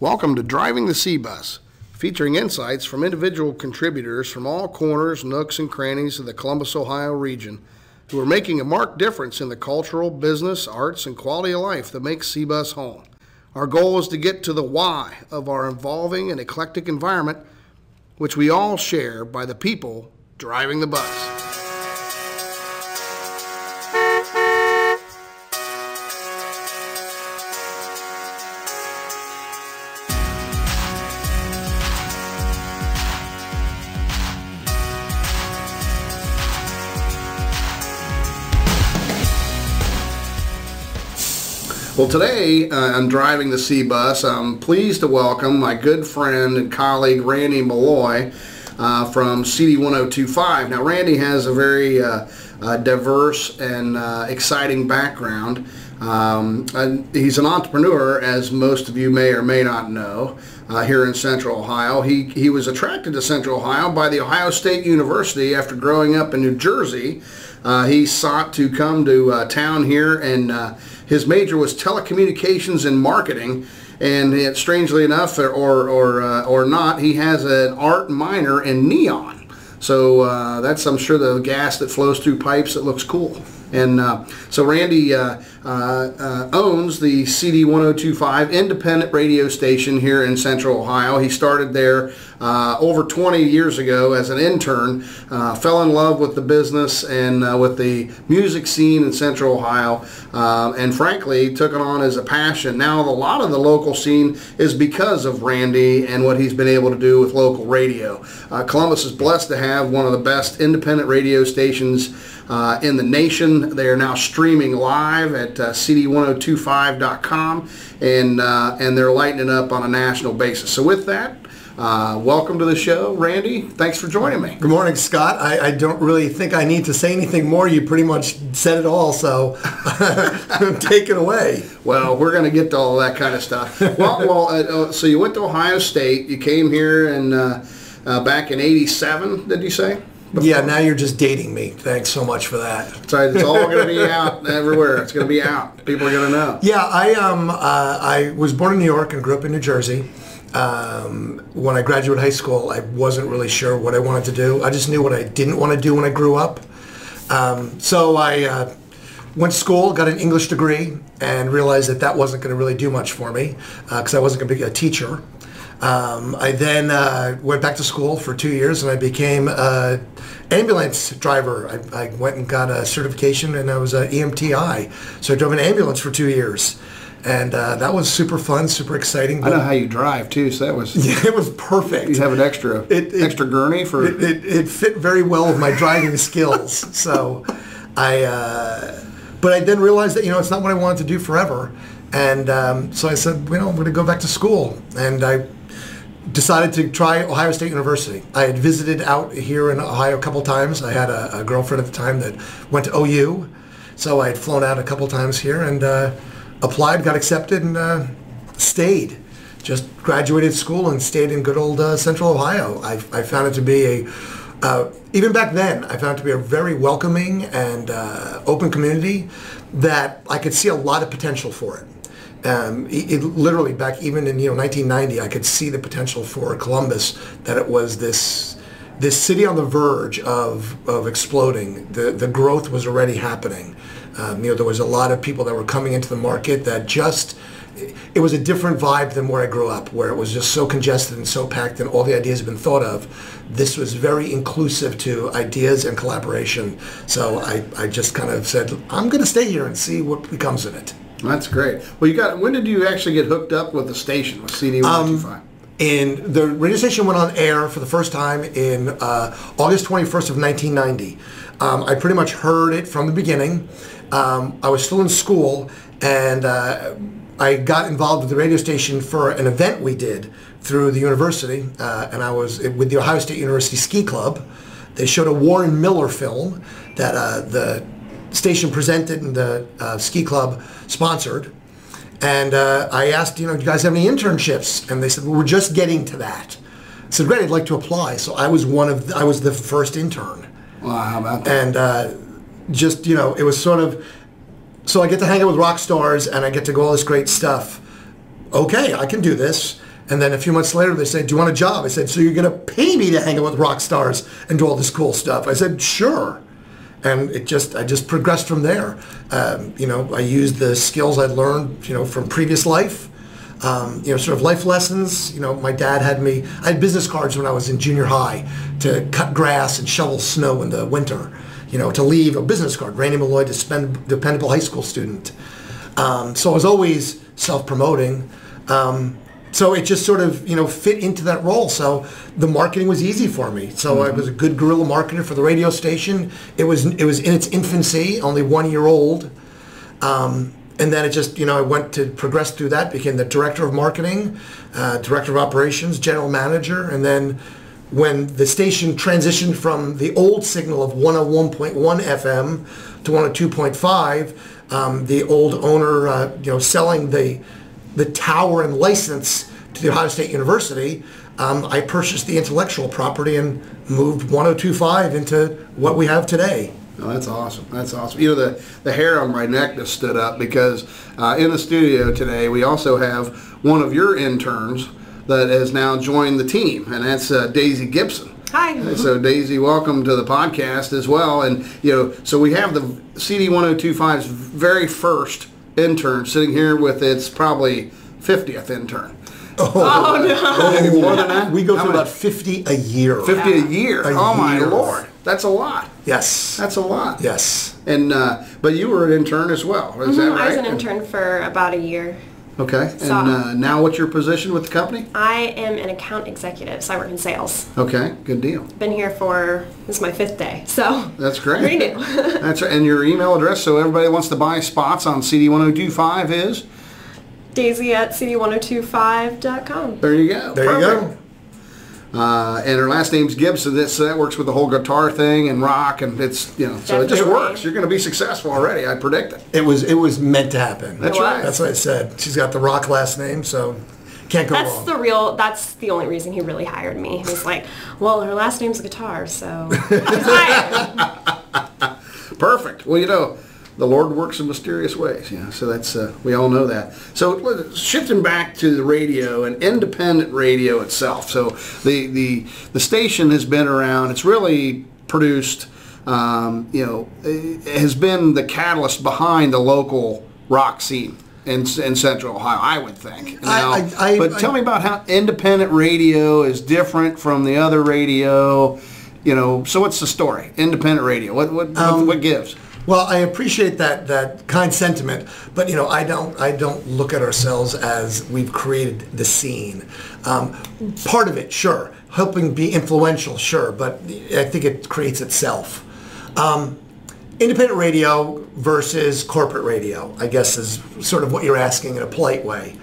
Welcome to Driving the C bus, featuring insights from individual contributors from all corners, nooks, and crannies of the Columbus, Ohio region who are making a marked difference in the cultural, business, arts, and quality of life that makes C-bus home. Our goal is to get to the why of our evolving and eclectic environment, which we all share by the people driving the bus. Well, today uh, I'm driving the C bus. I'm pleased to welcome my good friend and colleague Randy Malloy uh, from CD 1025. Now, Randy has a very uh, uh diverse and uh, exciting background. Um, he's an entrepreneur, as most of you may or may not know, uh, here in Central Ohio. He, he was attracted to Central Ohio by the Ohio State University after growing up in New Jersey. He sought to come to town here and his major was telecommunications and marketing, and it, strangely enough, or or uh, or not, he has an art minor in neon. So uh, that's I'm sure the gas that flows through pipes that looks cool. And uh, so Randy uh, uh, uh, owns the CD 1025 independent radio station here in Central Ohio. He started there uh, over 20 years ago as an intern, uh, fell in love with the business and with the music scene in Central Ohio, and frankly took it on as a passion. Now, a lot of the local scene is because of Randy and what he's been able to do with local radio. Columbus is blessed to have one of the best independent radio stations uh, in the nation. They are now streaming live at uh, cd1025.com and, uh, and they're lighting it up on a national basis. So with that, uh, welcome to the show, Randy. Thanks for joining me. Good morning, Scott. I, I, don't really think I need to say anything more. You pretty much said it all, so take it away. Well, we're going to get to all that kind of stuff. Well, well, uh, uh, so you went to Ohio State. You came here and uh, uh, back in '87. Did you say? Yeah, now you're just dating me. Thanks so much for that. So it's all going to be out everywhere. It's going to be out. People are going to know. Yeah, I um uh, I was born in New York and grew up in New Jersey. Um, when I graduated high school, I wasn't really sure what I wanted to do. I just knew what I didn't want to do when I grew up. Um, so I uh, went to school, got an English degree, and realized that that wasn't going to really do much for me because uh, I wasn't going to be a teacher. Um, I then uh, went back to school for two years and I became an ambulance driver. I, I, went and got a certification and I was an EMTI. So I drove an ambulance for two years. And uh, that was super fun, super exciting. I know how you drive too, so that was yeah, it was perfect. You have an extra it, it, extra gurney for it, it, it. fit very well with my driving skills. So I, uh, but I then realized that you know it's not what I wanted to do forever, and um, so I said, you know, I'm going to go back to school, and I decided to try Ohio State University. I had visited out here in Ohio a couple times. I had a, a girlfriend at the time that went to OU, so I had flown out a couple times here and uh, applied, got accepted, and uh, stayed. Just graduated school and stayed in good old uh, Central Ohio. I, I, found it to be a uh, even back then, I found it to be a very welcoming and uh, open community that I could see a lot of potential for it. Um, it, it, literally back even in you know 1990, I could see the potential for Columbus that it was this this city on the verge of of exploding. The the growth was already happening. Um, you know there was a lot of people that were coming into the market that just it was a different vibe than where I grew up, where it was just so congested and so packed, and all the ideas had been thought of. This was very inclusive to ideas and collaboration. So I, I just kind of said, I'm going to stay here and see what becomes of it. That's great. Well, you got. When did you actually get hooked up with the station with CD one two five? And the radio station went on air for the first time in uh, August 21st of 1990. Um, I pretty much heard it from the beginning. Um, I was still in school, and uh, I got involved with the radio station for an event we did through the university, uh, and I was with the Ohio State University Ski Club. They showed a Warren Miller film that uh, the station presented in the uh, ski club sponsored. And uh, I asked, you know, do you guys have any internships? And they said, well, we're just getting to that. I said, great, I'd like to apply. So I was one of, the, I was the first intern. Wow, how about that? And uh, just, you know, it was sort of, so I get to hang out with rock stars and I get to go all this great stuff. Okay, I can do this. And then a few months later, they said, "Do you want a job?" I said, "So you're going to pay me to hang out with rock stars and do all this cool stuff?" I said, "Sure." And it just, I just progressed from there. Um, you know, I used the skills I'd learned, you know, from previous life. Um, you know, sort of life lessons. You know, my dad had me. I had business cards when I was in junior high to cut grass and shovel snow in the winter. You know, to leave a business card. Randy Malloy, to spend, dependable high school student. Um, so I was always self-promoting. Um, so it just sort of you know fit into that role. So the marketing was easy for me. So I was a good guerrilla marketer for the radio station. It was it was in its infancy, only one year old. Um, and then it just, you know, I went to progress through that, became the director of marketing, uh, director of operations, general manager, and then when the station transitioned from the old signal of 101.1 FM to 102.5, um, the old owner, uh, you know, selling the the tower and license to the Ohio State University, um, I purchased the intellectual property and moved 102.5 into what we have today. Oh, that's awesome. That's awesome. You know, the, the hair on my neck just stood up because uh, in the studio today, we also have one of your interns that has now joined the team, and that's uh, Daisy Gibson. Hi. So Daisy, welcome to the podcast as well. And you know, so we have the CD 1025's very first intern sitting here with its probably 50th intern. Oh, no. Maybe more than that? We go How through about 50 a year. 50 a year. A oh my lord. That's a lot. Yes. That's a lot. yes. And uh, but you were an intern as well. Is that Mhm, right? I was an intern for about a year. Okay. And uh, now what's your position with the company? I am an account executive, so I work in sales. Okay. Good deal. Been here for this is my fifth day, so That's great. Pretty new. That's right. And your email address, so everybody wants to buy spots on CD1025 is? Daisy at cd1025.com. There you go. There you Perfect. Uh, and her last name's Gibson. That, so that works with the whole guitar thing and rock, and it's you know, so it just Definitely. works. You're going to be successful already. I predict it. It was it was meant to happen. That's right. That's what I said. She's got the rock last name, so can't go That's wrong. the real. That's the only reason he really hired me. He was like, "Well, her last name's guitar, so I'm hired." Perfect. Well, you know, the Lord works in mysterious ways. You know, so that's uh, we all know that. So shifting back to the radio and independent radio itself. So the the the station has been around. It's really produced. Um, you know, it has been the catalyst behind the local rock scene. In, in Central Ohio, I would think. Now, I- I- but I- tell me about how independent radio is different from the other radio. You know, so what's the story? Independent radio. What what what, what gives? Well, I appreciate that that kind sentiment, but you know, I don't I don't look at ourselves as we've created the scene. Um, part of it, sure, helping be influential, sure, but I think it creates itself. Um, independent radio versus corporate radio, I guess, is sort of what you're asking in a polite way.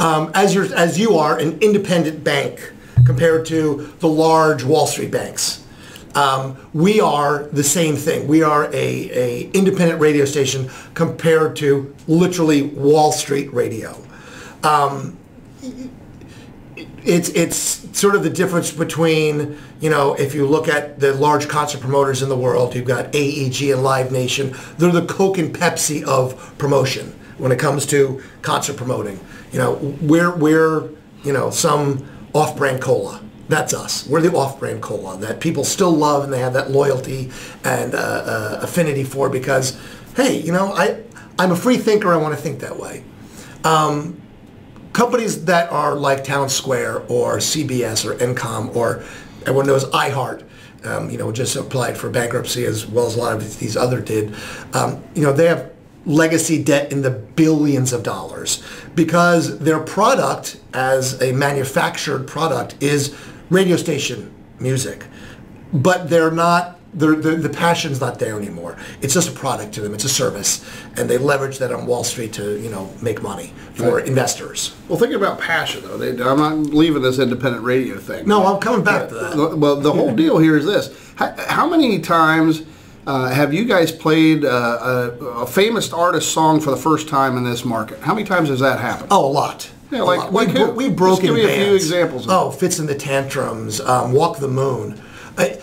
Um, as you're as you are an independent bank compared to the large Wall Street banks. Um, we are the same thing. We are a, a independent radio station compared to literally Wall Street radio. Um, it's it's sort of the difference between you know if you look at the large concert promoters in the world, you've got AEG and Live Nation. They're the Coke and Pepsi of promotion when it comes to concert promoting. You know, we're we're you know some off-brand cola. That's us. We're the off-brand cola that people still love and they have that loyalty and uh, uh, affinity for because, hey, you know, I I'm a free thinker. I want to think that way companies that are like Townsquare or CBS or Entercom or everyone knows iHeart, um, you know, just applied for bankruptcy as well as a lot of these other did. Um, you know, they have legacy debt in the billions of dollars because their product as a manufactured product is radio station music, but they're not. They're, the the passion's not there anymore. It's just a product to them. It's a service, and they leverage that on Wall Street to you know make money for Right. investors. Well, thinking about passion though, they, I'm not leaving this independent radio thing. No, I'm coming back to that. Well, the whole deal here is this: how, how many times uh, have you guys played uh, a, a famous artist song for the first time in this market? How many times has that happened? Oh, a lot. Yeah, like- like we, who? we've Just broken give me a few bands. examples of Oh, Fitz and the Tantrums, um, Walk the Moon. I,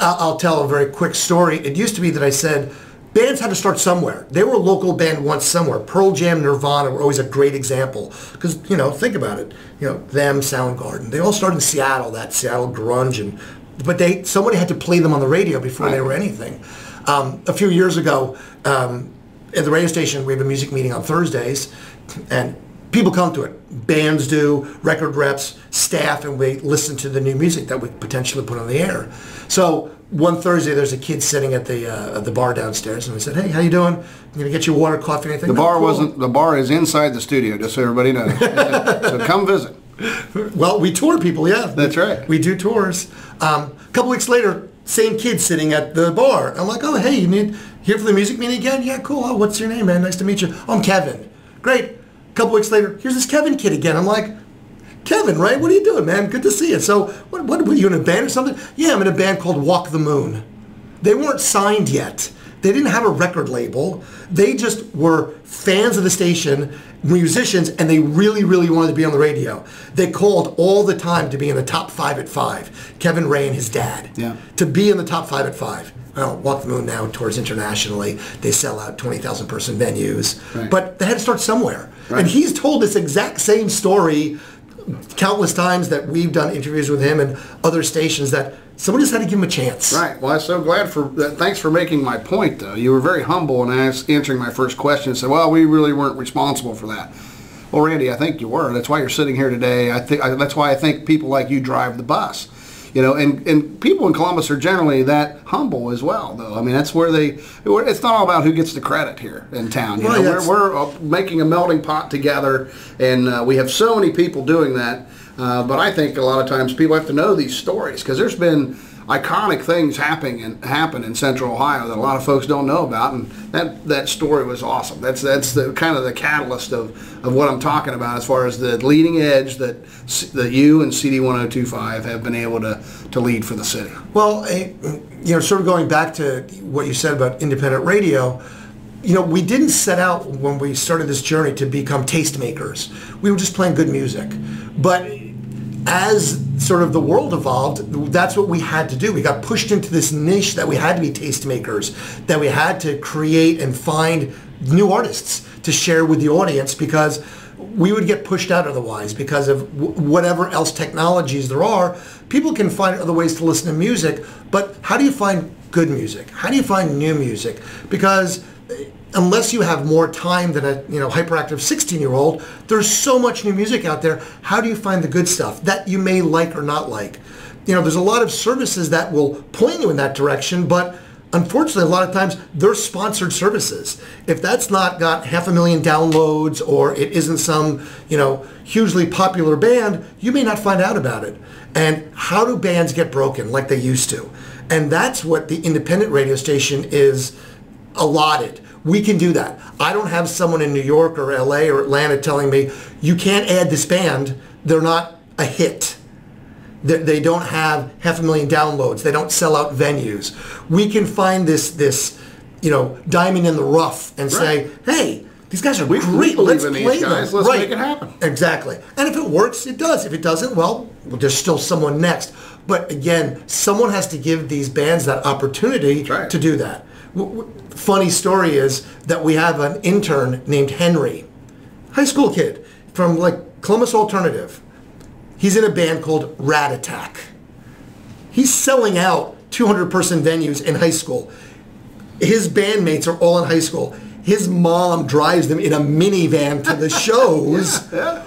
I'll tell a very quick story. It used to be that I said, bands had to start somewhere. They were a local band once somewhere. Pearl Jam, Nirvana were always a great example because you know think about it. You know them, Soundgarden. They all started in Seattle, that Seattle grunge, and but they somebody had to play them on the radio before they were anything. Um, a few years ago, um, at the radio station, we have a music meeting on Thursdays, and people come to it. Bands do, record reps, staff, and we listen to the new music that we potentially put on the air. So one Thursday, there's a kid sitting at the uh, at the bar downstairs, and we said, "Hey, how you doing? You gonna get you water, coffee, anything?" The bar wasn't. The bar is inside the studio, just so everybody knows. so come visit. Well, we tour people, yeah. That's right. We do tours. Um, a couple weeks later, same kid sitting at the bar. I'm like, oh, hey, you need here for the music meeting again? Yeah, cool. Oh, what's your name, man? Nice to meet you. Oh, I'm Kevin. Great. A couple weeks later, here's this Kevin kid again. I'm like, Kevin, right? What are you doing, man? Good to see you. So, what, what were you in a band or something? Yeah, I'm in a band called Walk the Moon. They weren't signed yet. They didn't have a record label. They just were fans of the station, musicians, and they really, really wanted to be on the radio. They called all the time to be in the top five at five. Kevin Ray and his dad. Yeah. To be in the top five at five. Well, Walk the Moon now tours internationally. They sell out 20,000 person venues. Right. But they had to start somewhere. Right. And he's told this exact same story countless times that we've done interviews with him and other stations that someone just had to give him a chance. Right. Well, I'm so glad for that. Thanks for making my point, though. You were very humble in answering my first question. Said, "Well, we really weren't responsible for that." Well, Randy, I think you were. That's why you're sitting here today. I think I, that's why I think people like you drive the bus. You know, and, and people in Columbus are generally that humble as well, though. I mean, that's where they. It's not all about who gets the credit here in town. You Well, know, we're, we're uh, making a melting pot together, and uh, we have so many people doing that. Uh, but I think a lot of times people have to know these stories because there's been iconic things happening and happen in Central Ohio that a lot of folks don't know about, and that that story was awesome. That's that's the kind of the catalyst of, of what I'm talking about as far as the leading edge that that you and CD 1025 have been able to to lead for the city. Well, eh, you know, sort of going back to what you said about independent radio, you know, we didn't set out when we started this journey to become tastemakers. We were just playing good music. But as sort of the world evolved, that's what we had to do. We got pushed into this niche that we had to be tastemakers, that we had to create and find new artists to share with the audience because we would get pushed out otherwise because of whatever else technologies there are. People can find other ways to listen to music, but how do you find good music? How do you find new music? Because unless you have more time than a you know hyperactive 16 year old, there's so much new music out there. How do you find the good stuff that you may like or not like? You know, there's a lot of services that will point you in that direction, but unfortunately, a lot of times they're sponsored services. If that's not got half a million downloads or it isn't some, you know, hugely popular band, you may not find out about it. And how do bands get broken like they used to? And that's what the independent radio station is allotted. We can do that. I don't have someone in New York or LA or Atlanta telling me, you can't add this band. They're not a hit. They, they don't have half a million downloads. They don't sell out venues. We can find this this you know diamond in the rough and say, hey, these guys are We- great. Let's play guys. them. Let's right. make it happen. Exactly. And if it works, it does. If it doesn't, well, there's still someone next. But again, someone has to give these bands that opportunity right. to do that. W- w- funny story is that we have an intern named Henry, high school kid from like Columbus Alternative. He's in a band called Rat Attack. He's selling out 200 person venues in high school. His bandmates are all in high school. His mom drives them in a minivan to the shows. Yeah.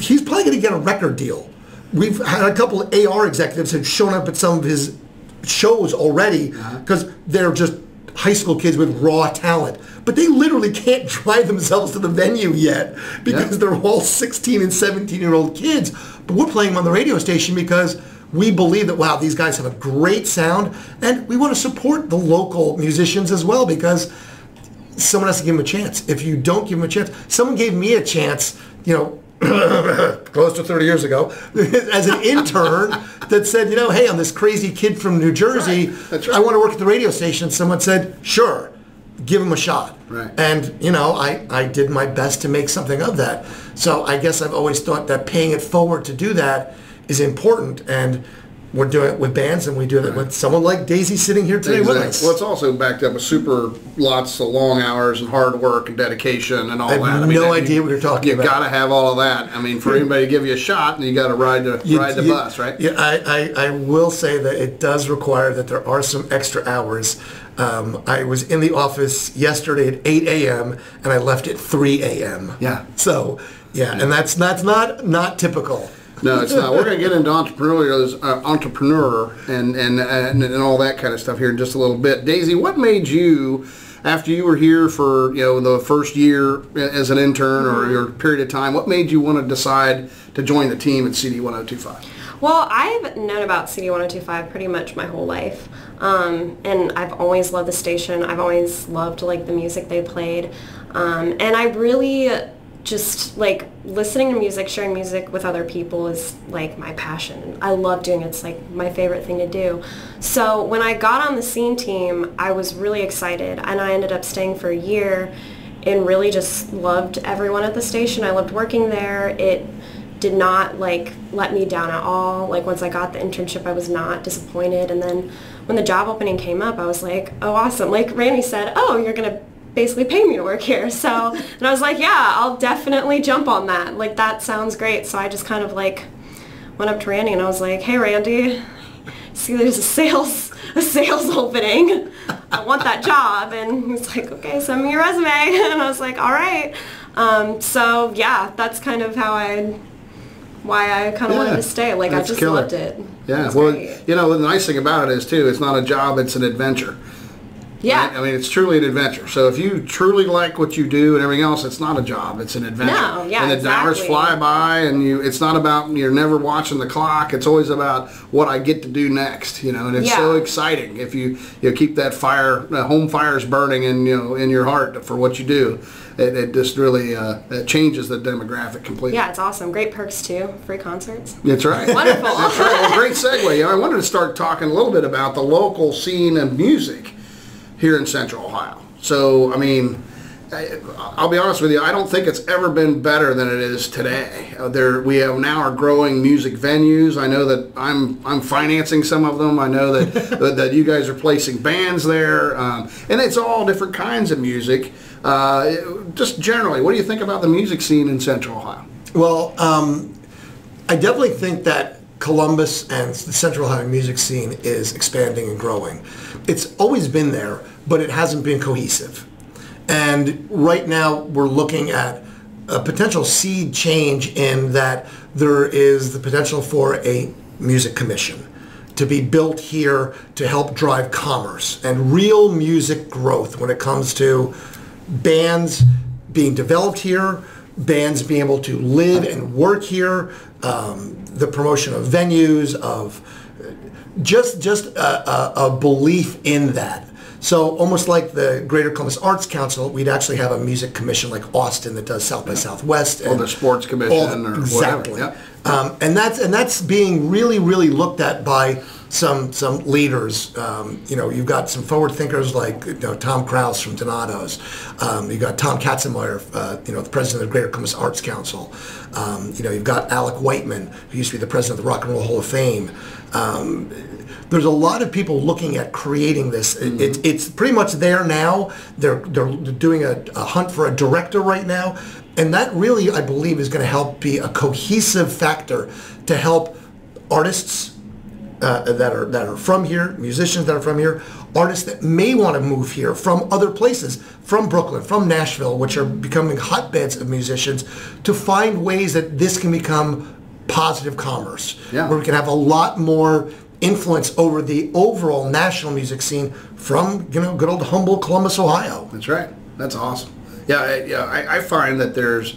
He's probably going to get a record deal. We've had a couple of AR executives have shown up at some of his shows already uh-huh. because they're just high school kids with raw talent. But they literally can't drive themselves to the venue yet because Yeah. they're all 16 and 17 year old kids. But we're playing them on the radio station because we believe that, wow, these guys have a great sound. And we want to support the local musicians as well because someone has to give them a chance. If you don't give them a chance, someone gave me a chance, you know, close to 30 years ago, as an intern that said, you know, hey, I'm this crazy kid from New Jersey. Right. Right. I want to work at the radio station. Someone said, sure, give him a shot. Right. And, you know, I, I did my best to make something of that. So I guess I've always thought that paying it forward to do that is important. And we're doing it with bands, and we do it with someone like Daisy sitting here today with us. Well, it's also backed up with super lots of long hours and hard work and dedication and all that. I have that. no idea what you're talking about. you about. got to have all of that. I mean, for anybody to give you a shot, and you got to ride the You- ride the you- bus, right? Yeah, I, I, I will say that it does require that there are some extra hours. Um, I was in the office yesterday at 8 a.m. and I left at 3 a.m. Yeah. So, yeah, and that's that's not not typical. No, it's not. We're going to get into entrepreneur, uh, entrepreneur and, and and and all that kind of stuff here in just a little bit. Daisy, what made you, after you were here for you know the first year as an intern or your period of time, what made you want to decide to join the team at CD 1025? Well, I've known about CD 1025 pretty much my whole life. Um, and I've always loved the station. I've always loved like the music they played. Um, and I really just like listening to music, sharing music with other people is like my passion. I love doing it. It's like my favorite thing to do. So when I got on the scene team, I was really excited and I ended up staying for a year and really just loved everyone at the station. I loved working there. It did not like let me down at all. Like once I got the internship, I was not disappointed. And then when the job opening came up, I was like, oh, awesome. Like Randy said, oh, you're going to basically pay me to work here. So, and I was like, yeah, I'll definitely jump on that. Like that sounds great. So I just kind of like went up to Randy and I was like, hey, Randy, see there's a sales, a sales opening. I want that job. And he's like, okay, send me your resume. And I was like, all right. Um, so yeah, that's kind of how I why I kind of Yeah, wanted to stay. Like I just killer. loved it. Yeah, It's well, great. you know, the nice thing about it is too, it's not a job; it's an adventure. Yeah. right? I mean, it's truly an adventure. So if you truly like what you do and everything else, it's not a job; it's an adventure. No, yeah, and the hours fly by, and you. It's not about you're never watching the clock. It's always about what I get to do next. You know, and it's so exciting if you you keep that fire, the home fires burning, in you know in your heart for what you do. It, it just really uh, it changes the demographic completely. yeah, it's awesome. Great perks too. Free concerts. That's right. Wonderful. That's right. Well, great segue. I wanted to start talking a little bit about the local scene of music here in Central Ohio. So, I mean, I- I'll be honest with you. I don't think it's ever been better than it is today. Uh, there, we have now are growing music venues. I know that I'm I'm financing some of them. I know that that, that you guys are placing bands there, um, and it's all different kinds of music. Uh, just generally, what do you think about the music scene in Central Ohio? Well, um, I definitely think that Columbus and the Central Ohio music scene is expanding and growing. It's always been there, but it hasn't been cohesive. And right now, we're looking at a potential seed change in that there is the potential for a music commission to be built here to help drive commerce and real music growth when it comes to bands being developed here, bands being able to live and work here, um, the promotion of venues, of just just a, a, a belief in that. So almost like the Greater Columbus Arts Council, we'd actually have a music commission like Austin that does South by Southwest, Or the sports commission or whatever, exactly. yeah. Um, and that's and that's being really really looked at by some some leaders. Um, you know, you've got some forward thinkers like you know Tom Krouse from Donato's. Um, you've got Tom Katzenmeyer, uh, you know, the president of the Greater Columbus Arts Council. Um, you know, you've got Alec Whiteman, who used to be the president of the Rock and Roll Hall of Fame. There's a lot of people looking at creating this. It, it's it's pretty much there now. They're they're doing a, a hunt for a director right now, and that really, I believe, is going to help be a cohesive factor to help artists uh, that are that are from here, musicians that are from here, artists that may want to move here from other places, from Brooklyn, from Nashville, which are becoming hotbeds of musicians, to find ways that this can become positive commerce, Yeah. where we can have a lot more influence over the overall national music scene from you know good old humble Columbus, Ohio. That's right. That's awesome. Yeah, I, yeah. I, I find that there's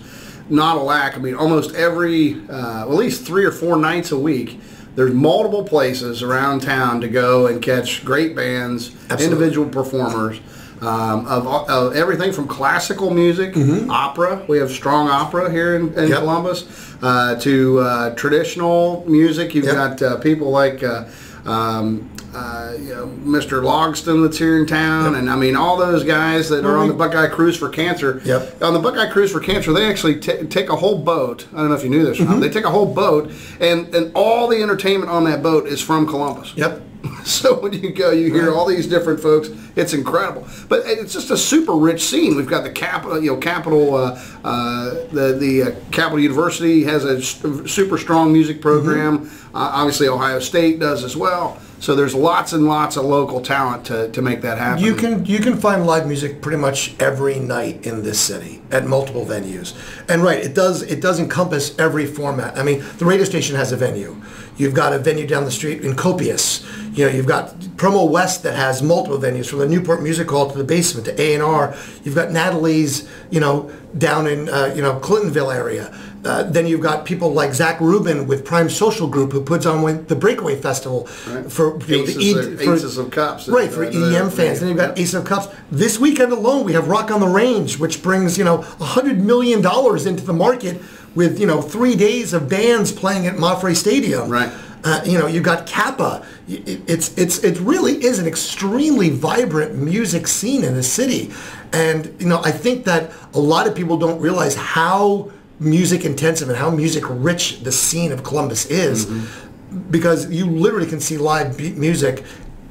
not a lack. I mean, almost every, uh, at least three or four nights a week, there's multiple places around town to go and catch great bands, Absolutely. individual performers. Um, of, of everything from classical music, opera. We have strong opera here in, in Mm-hmm. Yep. Columbus. Uh, to uh, traditional music, you've Yep. got uh, people like uh, Um, uh, you know, Mr. Logston that's here in town, and I mean all those guys that are on the Buckeye Cruise for Cancer. Yep. On the Buckeye Cruise for Cancer, they actually ta take a whole boat. I don't know if you knew this. or not. They take a whole boat, and and all the entertainment on that boat is from Columbus. Yep. So when you go, you hear all these different folks. It's incredible, but it's just a super rich scene. We've got the capital, you know, Capital, uh, uh, the the uh, Capital University has a super strong music program. Uh, obviously, Ohio State does as well. So there's lots and lots of local talent to, to make that happen. You can you can find live music pretty much every night in this city at multiple venues. And right, it does it does encompass every format. I mean, the radio station has a venue. You've got a venue down the street in Copious. You know, you've got PromoWest that has multiple venues from the Newport Music Hall to the basement to A and R. You've got Natalie's, you know, down in uh, you know Clintonville area. Uh, then you've got people like Zach Rubin with Prime Social Group who puts on the Breakaway Festival for you know, Aces the of- Aces of Cups. Right, for Uh, EDM fans. Then you've got yeah. Ace of Cups. This weekend alone, we have Rock on the Range, which brings, you know, $100 million into the market with, you know, three days of bands playing at Mapfre Stadium. Right. Uh, you know, you've got CAPA. It's, it's, it really is an extremely vibrant music scene in the city. And, you know, I think that a lot of people don't realize how music intensive and how music rich the scene of Columbus is mm-hmm. because you literally can see live music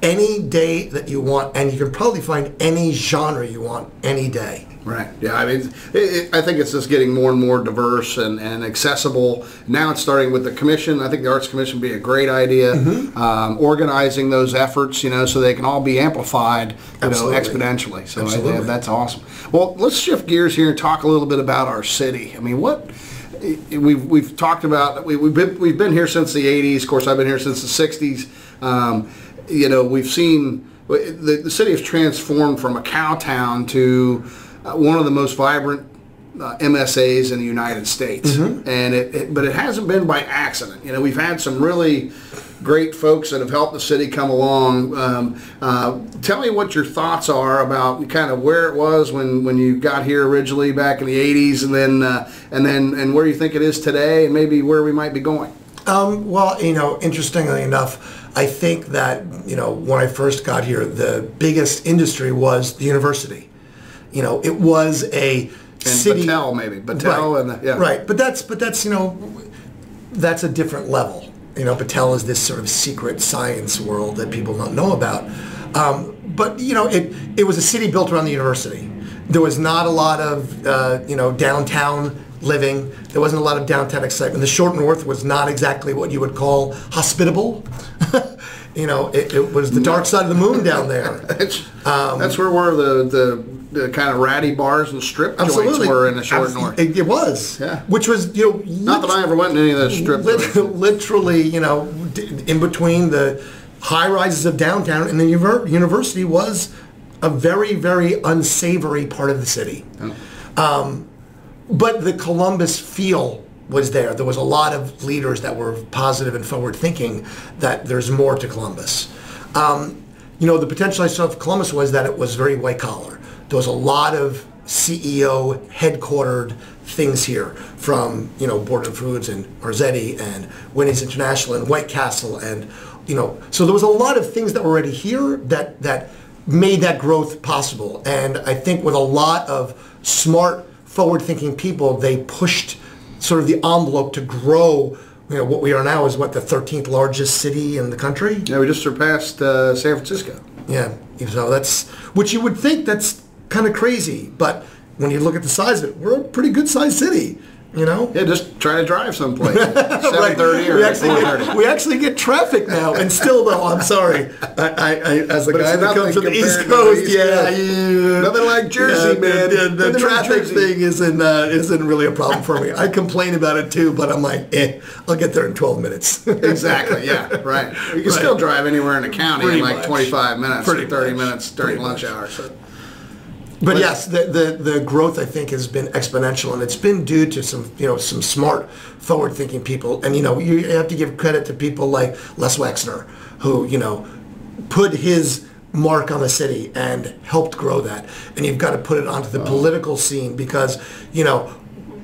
any day that you want, and you can probably find any genre you want any day. Right. Yeah. I mean, it, it, I think it's just getting more and more diverse and, and accessible. Now it's starting with the commission. I think the Arts Commission would be a great idea. Mm-hmm. Um, organizing those efforts, you know, so they can all be amplified, you Absolutely. know, exponentially. So I, that's awesome. Well, let's shift gears here and talk a little bit about our city. I mean, what we've we've talked about we, we've been we've been here since the 80s. Of course, I've been here since the 60s. Um, you know, we've seen the, the city has transformed from a cow town to uh, one of the most vibrant uh, MSAs in the United States, and it, it but it hasn't been by accident. You know, we've had some really great folks that have helped the city come along. Um, uh, tell me what your thoughts are about kind of where it was when, when you got here originally back in the 80s, and then uh, and then and where you think it is today, and maybe where we might be going. Um, well, you know, interestingly enough, I think that you know when I first got here, the biggest industry was the university. You know, it was a And city. Battelle, maybe Battelle, right, and the, yeah, right. But that's but that's you know, that's a different level. You know, Battelle is this sort of secret science world that people don't know about. Um, but you know, it it was a city built around the university. There was not a lot of uh, you know downtown living. There wasn't a lot of downtown excitement. The short north was not exactly what you would call hospitable. you know, it, it was the dark side of the moon down there. That's, Um, that's where where the, the, the kind of ratty bars and strip joints were in the short north. It, it was. Yeah. Which was, you know, Not that I ever went in any of those strip lit- literally, you know, d- in between the high rises of downtown and the univer- university was a very, very unsavory part of the city. Um, but the Columbus feel was there. There was a lot of leaders that were positive and forward thinking that there's more to Columbus. Um, you know, the potential I saw for Columbus was that it was very white collar. There was a lot of CEO headquartered things here from, you know, Borden Foods and Marzetti and Wendy's International and White Castle and, you know, so there was a lot of things that were already here that, that made that growth possible. And I think with a lot of smart, forward-thinking people, they pushed sort of the envelope to grow. You know, what we are now is what the 13th largest city in the country. Yeah, we just surpassed uh, San Francisco. Yeah, so that's which you would think that's kind of crazy, but when you look at the size of it, we're a pretty good sized city. You know. Yeah, just try to drive someplace. Seven thirty or we actually, get, we actually get traffic now, and still though, I'm sorry. I, I, I as a But guy that comes from the East the Coast, East yeah, Coast. yeah, Nothing like Jersey, yeah, man. The, the, like traffic thing isn't uh, isn't really a problem for me. I complain about it too, but I'm like, eh, I'll get there in 12 minutes. Exactly. Yeah. Right. You can Right. still drive anywhere in the county Pretty in like much. twenty-five minutes, Pretty thirty much. minutes during Pretty lunch much. hour. So. But yes, the, the, the growth I think has been exponential, and it's been due to some you know some smart, forward-thinking people. And you know you have to give credit to people like Les Wexner, who you know put his mark on the city and helped grow that. And you've got to put it onto the political scene because you know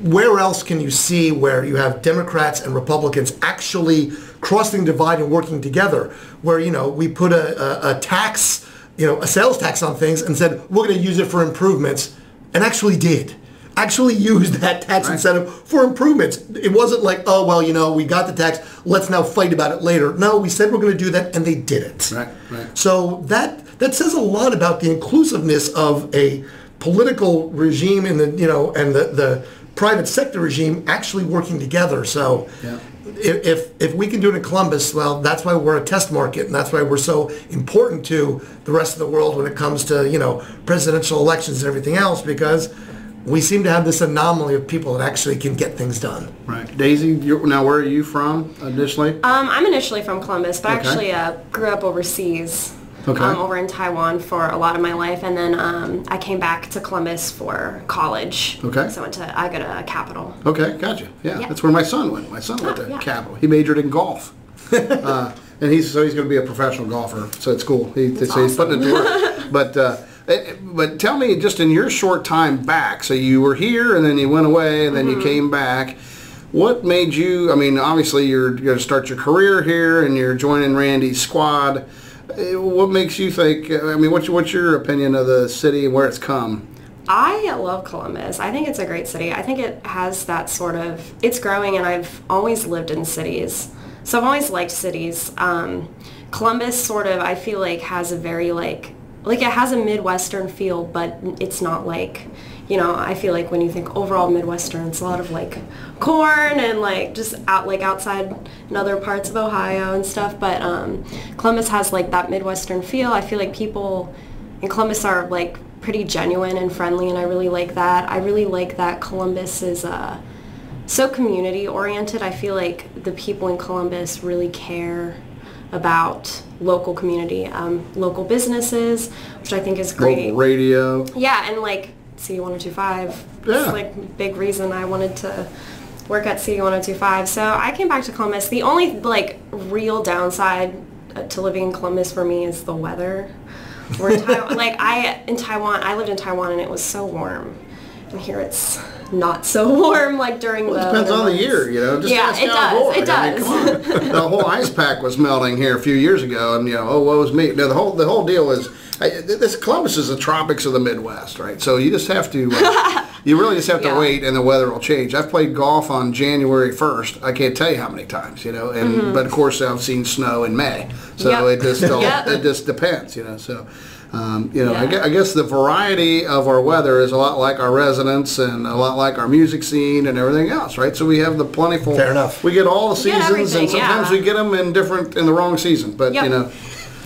where else can you see where you have Democrats and Republicans actually crossing divide and working together? Where you know we put a, a, a tax, you know, a sales tax on things and said we're going to use it for improvements, and actually did. Actually used that tax Right. incentive for improvements. It wasn't like, oh well, you know, we got the tax. Let's now fight about it later. No, we said we're going to do that, and they did it. Right, right. So that that says a lot about the inclusiveness of a political regime and the you know and the, the private sector regime actually working together. So Yeah. If, if if we can do it in Columbus, well, that's why we're a test market, and that's why we're so important to the rest of the world when it comes to you know presidential elections and everything else because we seem to have this anomaly of people that actually can get things done. Right. Daisy, you're, now where are you from initially? Um, I'm initially from Columbus, but I Okay. actually uh, grew up overseas. Okay. Um, over in Taiwan for a lot of my life, and then um, I came back to Columbus for college. Okay. So I went to I go to Capital. Okay, gotcha. Yeah, Yeah. that's where my son went. My son went Oh, to yeah. Capital. He majored in golf. uh, and he's so he's going to be a professional golfer. So it's cool. He, so he's putting it to work. But uh, eh, but tell me, just in your short time back, so you were here and then you went away and then Mm-hmm. you came back. What made you? I mean, obviously you're going to start your career here and you're joining Randy's squad. Eh, What makes you think? I mean, what's what's your opinion of the city and where it's come? I love Columbus. I think it's a great city. I think it has that sort of, it's growing and I've always lived in cities. So I've always liked cities. Um, Columbus sort of, I feel like has a very like, like it has a Midwestern feel, but it's not like, you know, I feel like when you think overall Midwestern, it's a lot of like corn and like just out like outside in other parts of Ohio and stuff. But um, Columbus has like that Midwestern feel. I feel like people in Columbus are like pretty genuine and friendly and I really like that. I really like that Columbus is uh, so community oriented. I feel like the people in Columbus really care about local community, um, local businesses, which I think is great. Local radio. Yeah, and like CD 1025. Yeah. It's like big reason I wanted to work at C1025. So I came back to Columbus. The only like real downside uh, to living in Columbus for me is the weather. We're in Taiwan, like I in Taiwan, I lived in Taiwan and it was so warm. And here it's not so warm like during Well, the it depends on the year, you know. Just Yeah, it does, it I mean, does. come on. the whole ice pack was melting here a few years ago, and you know, oh, woe is me. No, the whole the whole deal is I, this. Columbus is the tropics of the Midwest, right? So you just have to. Uh, you really just have to Yeah. wait, and the weather will change. I've played golf on January first. I can't tell you how many times, you know. And but of course, I've seen snow in May. So Mm-hmm. Yep. it just all, Yep. it just depends, you know. So. Um, you know, I, Yeah. gue- I guess the variety of our weather is a lot like our residents and a lot like our music scene and everything else, right? So we have the plentiful. Fair enough. We get all the seasons, and sometimes yeah. we get them in different in the wrong season. But Yep. you know,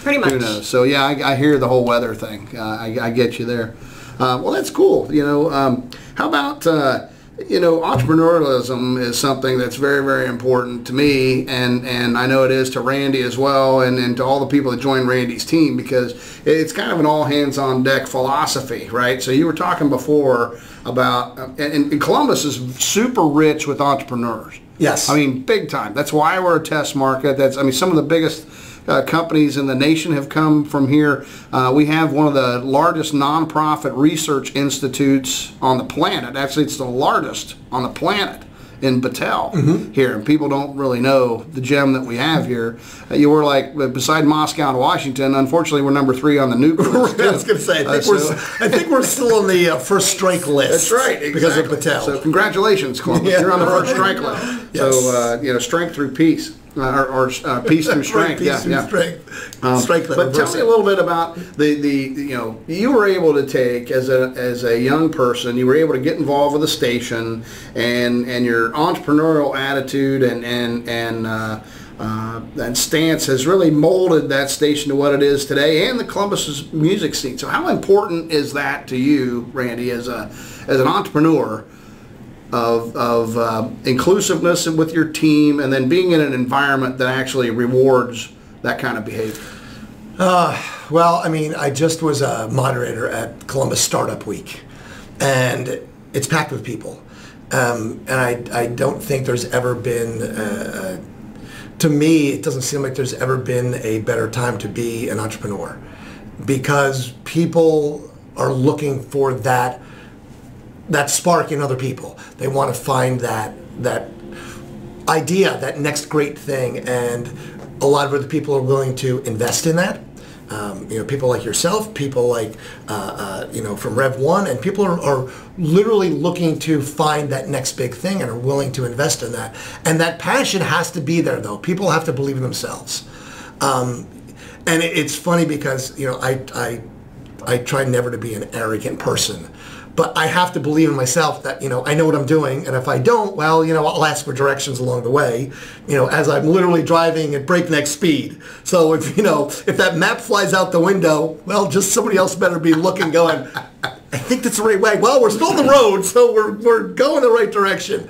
Pretty much. who knows? So yeah, I, I hear the whole weather thing. Uh, I, I get you there. Uh, well, that's cool. You know, um, how about uh, you know entrepreneurialism is something that's very very important to me, and and I know it is to Randy as well, and and to all the people that join Randy's team because it's kind of an all hands on deck philosophy, right? So you were talking before about and, and Columbus is super rich with entrepreneurs. Yes. I mean, big time. That's why we're a test market. That's, I mean, some of the biggest uh, companies in the nation have come from here. Uh, we have one of the largest nonprofit research institutes on the planet. Actually, it's the largest on the planet in Battelle here, and people don't really know the gem that we have here. Uh, you were like beside Moscow and Washington. Unfortunately, we're number three on the nuke list. I was going to say, I Uh, think, we're, so- I think we're still on the uh, first strike list. That's right. Exactly. Because of Battelle. So congratulations, Columbus. Yeah. You're on the first strike list. Yes. So uh, you know, strength through peace, uh, or, or uh, peace through strength. peace yeah, through yeah. strength. Um, strength but tell me a little bit about the, the you know you were able to take as a as a young person you were able to get involved with the station and and your entrepreneurial attitude and and and uh, uh, and stance has really molded that station to what it is today and the Columbus's music scene. So how important is that to you, Randy, as a as an entrepreneur? Of, of uh, inclusiveness with your team and then being in an environment that actually rewards that kind of behavior. Well, I mean, I just was a moderator at Columbus Startup Week, and it's packed with people. Um, and I, I don't think there's ever been, uh, to me, it doesn't seem like there's ever been a better time to be an entrepreneur because people are looking for that that spark in other people. They want to find that that idea, that next great thing, and a lot of other people are willing to invest in that. Um, you know, people like yourself, people like, uh, uh, you know, from Rev 1, and people are, are literally looking to find that next big thing and are willing to invest in that. And that passion has to be there, though. People have to believe in themselves. Um, and it, it's funny because, you know, I, I, I try never to be an arrogant person but I have to believe in myself that you know I know what I'm doing, and if I don't, well, you know, I'll ask for directions along the way, you know, as I'm literally driving at breakneck speed. So if you know if that map flies out the window, well, just somebody else better be looking, going, I think that's the right way. Well, we're still on the road, so we're we're going the right direction.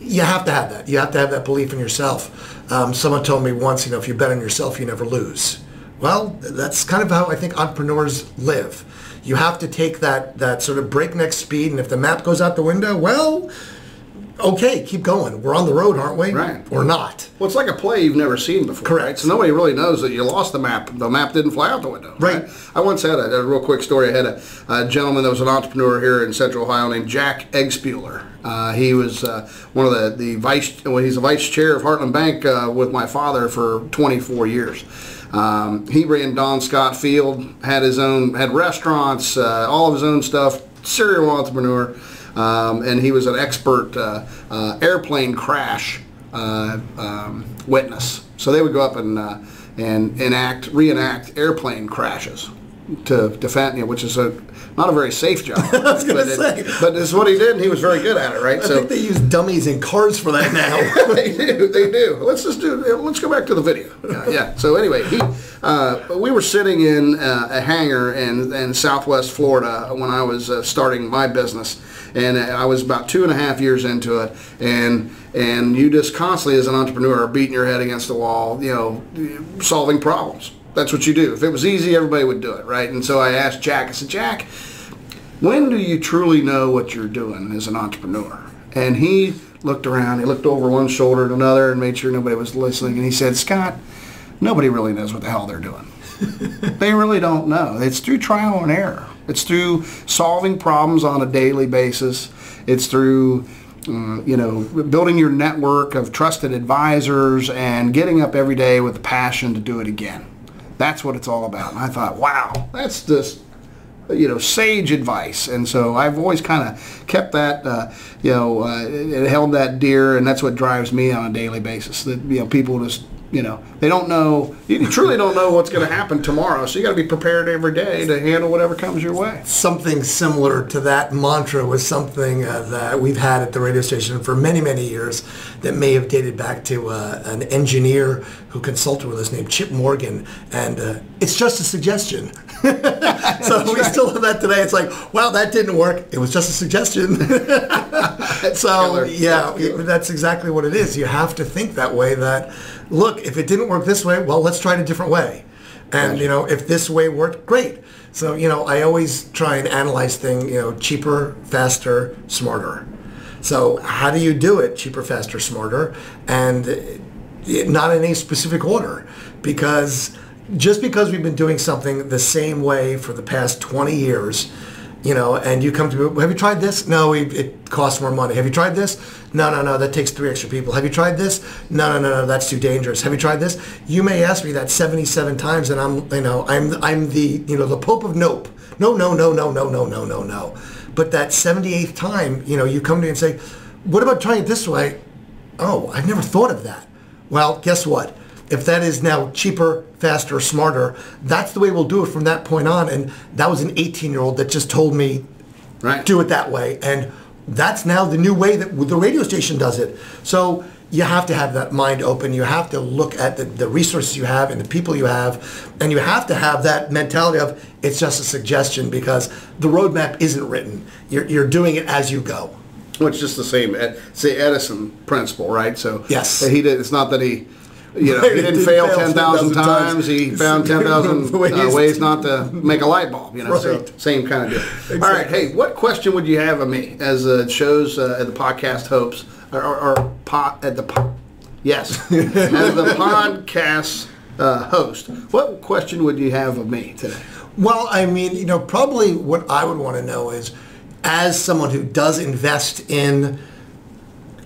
You have to have that. You have to have that belief in yourself. Um, someone told me once, you know, if you bet on yourself, you never lose. Well, that's kind of how I think entrepreneurs live you have to take that that sort of breakneck speed, and if the map goes out the window, well, okay, keep going. We're on the road, aren't we? Right. Or not. Well, it's like a play you've never seen before. Correct. Right? So nobody really knows that you lost the map. The map didn't fly out the window. Right. I once had a, a real quick story. I had a, a, gentleman that was an entrepreneur here in Central Ohio named Jack Eggspuehler. Uh, he was uh, one of the, the vice, well, he's a vice chair of Heartland Bank uh, with my father for 24 years. Um, he ran Don Scott Field, had his own, had restaurants, uh, all of his own stuff, serial entrepreneur. Um, and he was an expert uh, uh, airplane crash uh, um, witness. So they would go up and uh, and enact, reenact airplane crashes to you which is a not a very safe job. I was going to say, but it's what he did, and he was very good at it, right? I so, think they use dummies in cars for that now. they do, they do. Let's just do. Let's go back to the video. Uh, yeah. So anyway, he, uh, we were sitting in uh, a hangar in in Southwest Florida when I was uh, starting my business, and I was about two and a half years into it, and and you just constantly as an entrepreneur are beating your head against the wall, you know, solving problems that's what you do. If it was easy, everybody would do it, right? And so I asked Jack, I said, Jack, when do you truly know what you're doing as an entrepreneur? And he looked around, he looked over one shoulder to another and made sure nobody was listening. And he said, Scott, nobody really knows what the hell they're doing. they really don't know. It's through trial and error. It's through solving problems on a daily basis. It's through uh, you know, building your network of trusted advisors and getting up every day with the passion to do it again. That's what it's all about. And I thought, wow, that's just you know sage advice and so i've always kind of kept that uh, you know uh, held that dear and that's what drives me on a daily basis that you know people just you know they don't know you truly don't know what's going to happen tomorrow so you got to be prepared every day to handle whatever comes your way. Something similar to that mantra was something uh, that we've had at the radio station for many many years that may have dated back to uh, an engineer who consulted with us named chip morgan and uh, it's just a suggestion. So we right. still have that today. It's like wow that didn't work. It was just a suggestion. So yeah that's exactly what it is. You have to think that way that look, if it didn't work this way, well, let's try it a different way. And, you know, if this way worked, great. So, you know, I always try and analyze things, you know, cheaper, faster, smarter. So how do you do it cheaper, faster, smarter? And eh, not in any specific order. Because just because we've been doing something the same way for the past 20 years, you know, and you come to me, have you tried this? No, it costs more money. Have you tried this? No, no, no, that takes three extra people. Have you tried this? No, no, no, no, that's too dangerous. Have you tried this? You may ask me that 77 times, and I'm, you know, I'm, I'm the, you know, the Pope of Nope. No, no, no, no, no, no, no, no, no. But that 78th time, you know, you come to me and say, what about trying it this way? Oh, I've never thought of that. Well, guess what? If that is now cheaper, faster, smarter, that's the way we'll do it from that point on. And that was an 18 year old that just told me, right. do it that way. And that's now the new way that the radio station does it. So you have to have that mind open. You have to look at the, the resources you have and the people you have. And you have to have that mentality of it's just a suggestion because the roadmap isn't written. You're, you're doing it as you go. Which is just the same, say Edison principle, right? So yes, he did. It's not that he you know, he didn't, didn't fail, fail 10,000 10, times. times. He found 10,000 ways. Uh, ways not to make a light bulb, you know, right. so same kind of deal. Exactly. All right, hey, what question would you have of me as uh, shows uh, the podcast hopes, or, or, or pot, at the, po- yes, as the podcast uh, host, what question would you have of me today? Well, I mean, you know, probably what I would want to know is, as someone who does invest in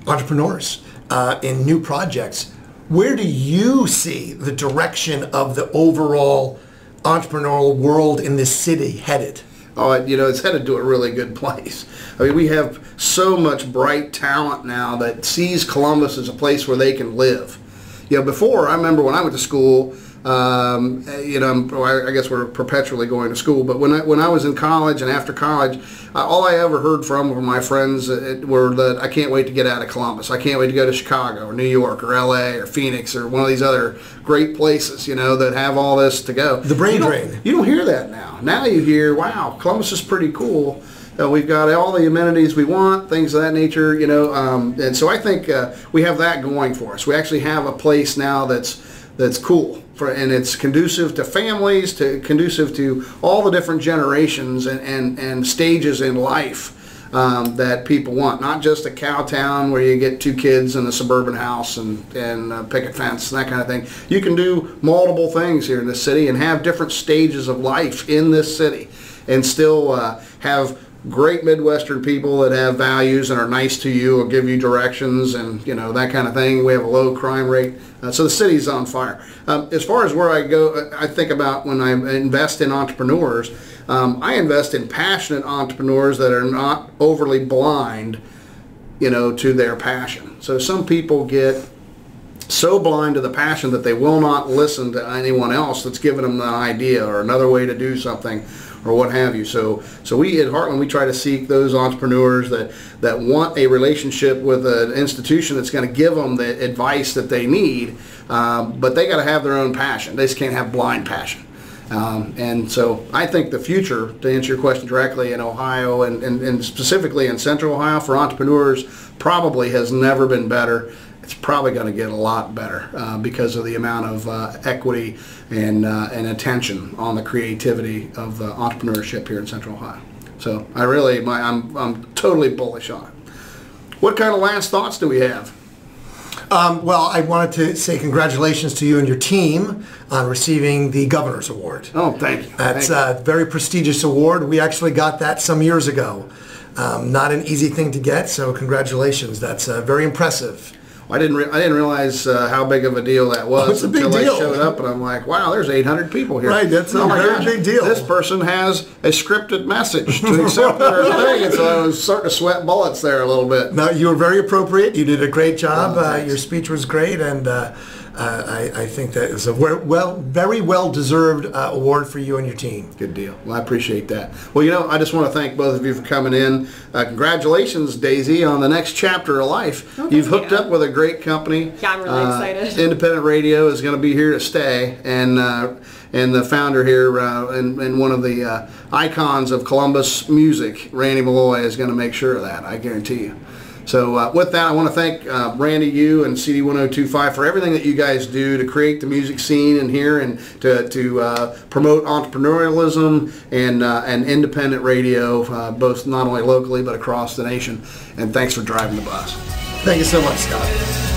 entrepreneurs, uh, in new projects, where do you see the direction of the overall entrepreneurial world in this city headed? Oh, you know, it's headed to a really good place. I mean, we have so much bright talent now that sees Columbus as a place where they can live. You know, before, I remember when I went to school, um, you know, I guess we're perpetually going to school. But when I when I was in college and after college, uh, all I ever heard from from my friends were that I can't wait to get out of Columbus. I can't wait to go to Chicago or New York or L.A. or Phoenix or one of these other great places, you know, that have all this to go. The brain you drain. You don't hear that now. Now you hear, wow, Columbus is pretty cool. Uh, we've got all the amenities we want, things of that nature, you know. Um, and so I think uh, we have that going for us. We actually have a place now that's that's cool for, and it's conducive to families, to conducive to all the different generations and, and, and stages in life. Um, that people want, not just a cow town where you get two kids in a suburban house and, and picket fence and that kind of thing. You can do multiple things here in the city and have different stages of life in this city and still uh, have great Midwestern people that have values and are nice to you or give you directions and you know that kind of thing. We have a low crime rate, uh, so the city's on fire. Um, as far as where I go, I think about when I invest in entrepreneurs. Um, I invest in passionate entrepreneurs that are not overly blind, you know, to their passion. So some people get so blind to the passion that they will not listen to anyone else that's given them the idea or another way to do something or what have you. So, so we at Heartland we try to seek those entrepreneurs that that want a relationship with an institution that's going to give them the advice that they need, um, but they got to have their own passion. They just can't have blind passion. Um, and so I think the future, to answer your question directly, in Ohio and, and, and specifically in Central Ohio for entrepreneurs, probably has never been better it's probably going to get a lot better uh, because of the amount of uh, equity and, uh, and attention on the creativity of the entrepreneurship here in Central Ohio. So I really, my, I'm, I'm totally bullish on it. What kind of last thoughts do we have? Um, well, I wanted to say congratulations to you and your team on receiving the Governor's Award. Oh, thank you. That's thank a very prestigious award. We actually got that some years ago. Um, not an easy thing to get, so congratulations. That's uh, very impressive. I didn't re- I didn't realize uh, how big of a deal that was oh, a until deal. I showed up and I'm like, wow, there's 800 people here. Right, that's a oh very gosh, big deal. This person has a scripted message to accept their thing, and so I was starting to sweat bullets there a little bit. No, you were very appropriate. You did a great job. Oh, uh, your speech was great, and. Uh, uh, I, I, think that is a well, very well deserved uh, award for you and your team. Good deal. Well, I appreciate that. Well, you know, I just want to thank both of you for coming in. Uh, congratulations, Daisy, on the next chapter of life. Oh, You've hooked you. up with a great company. Yeah, I'm really Uh, excited. Independent Radio is going to be here to stay, and uh, and the founder here uh, and, and one of the uh, icons of Columbus music, Randy Malloy, is going to make sure of that. I guarantee you. So uh, with that, I want to thank uh, Randy, you, and CD1025 for everything that you guys do to create the music scene in here and to, to uh, promote entrepreneurialism and, uh, and independent radio, uh, both not only locally but across the nation. And thanks for driving the bus. Thank you so much, Scott.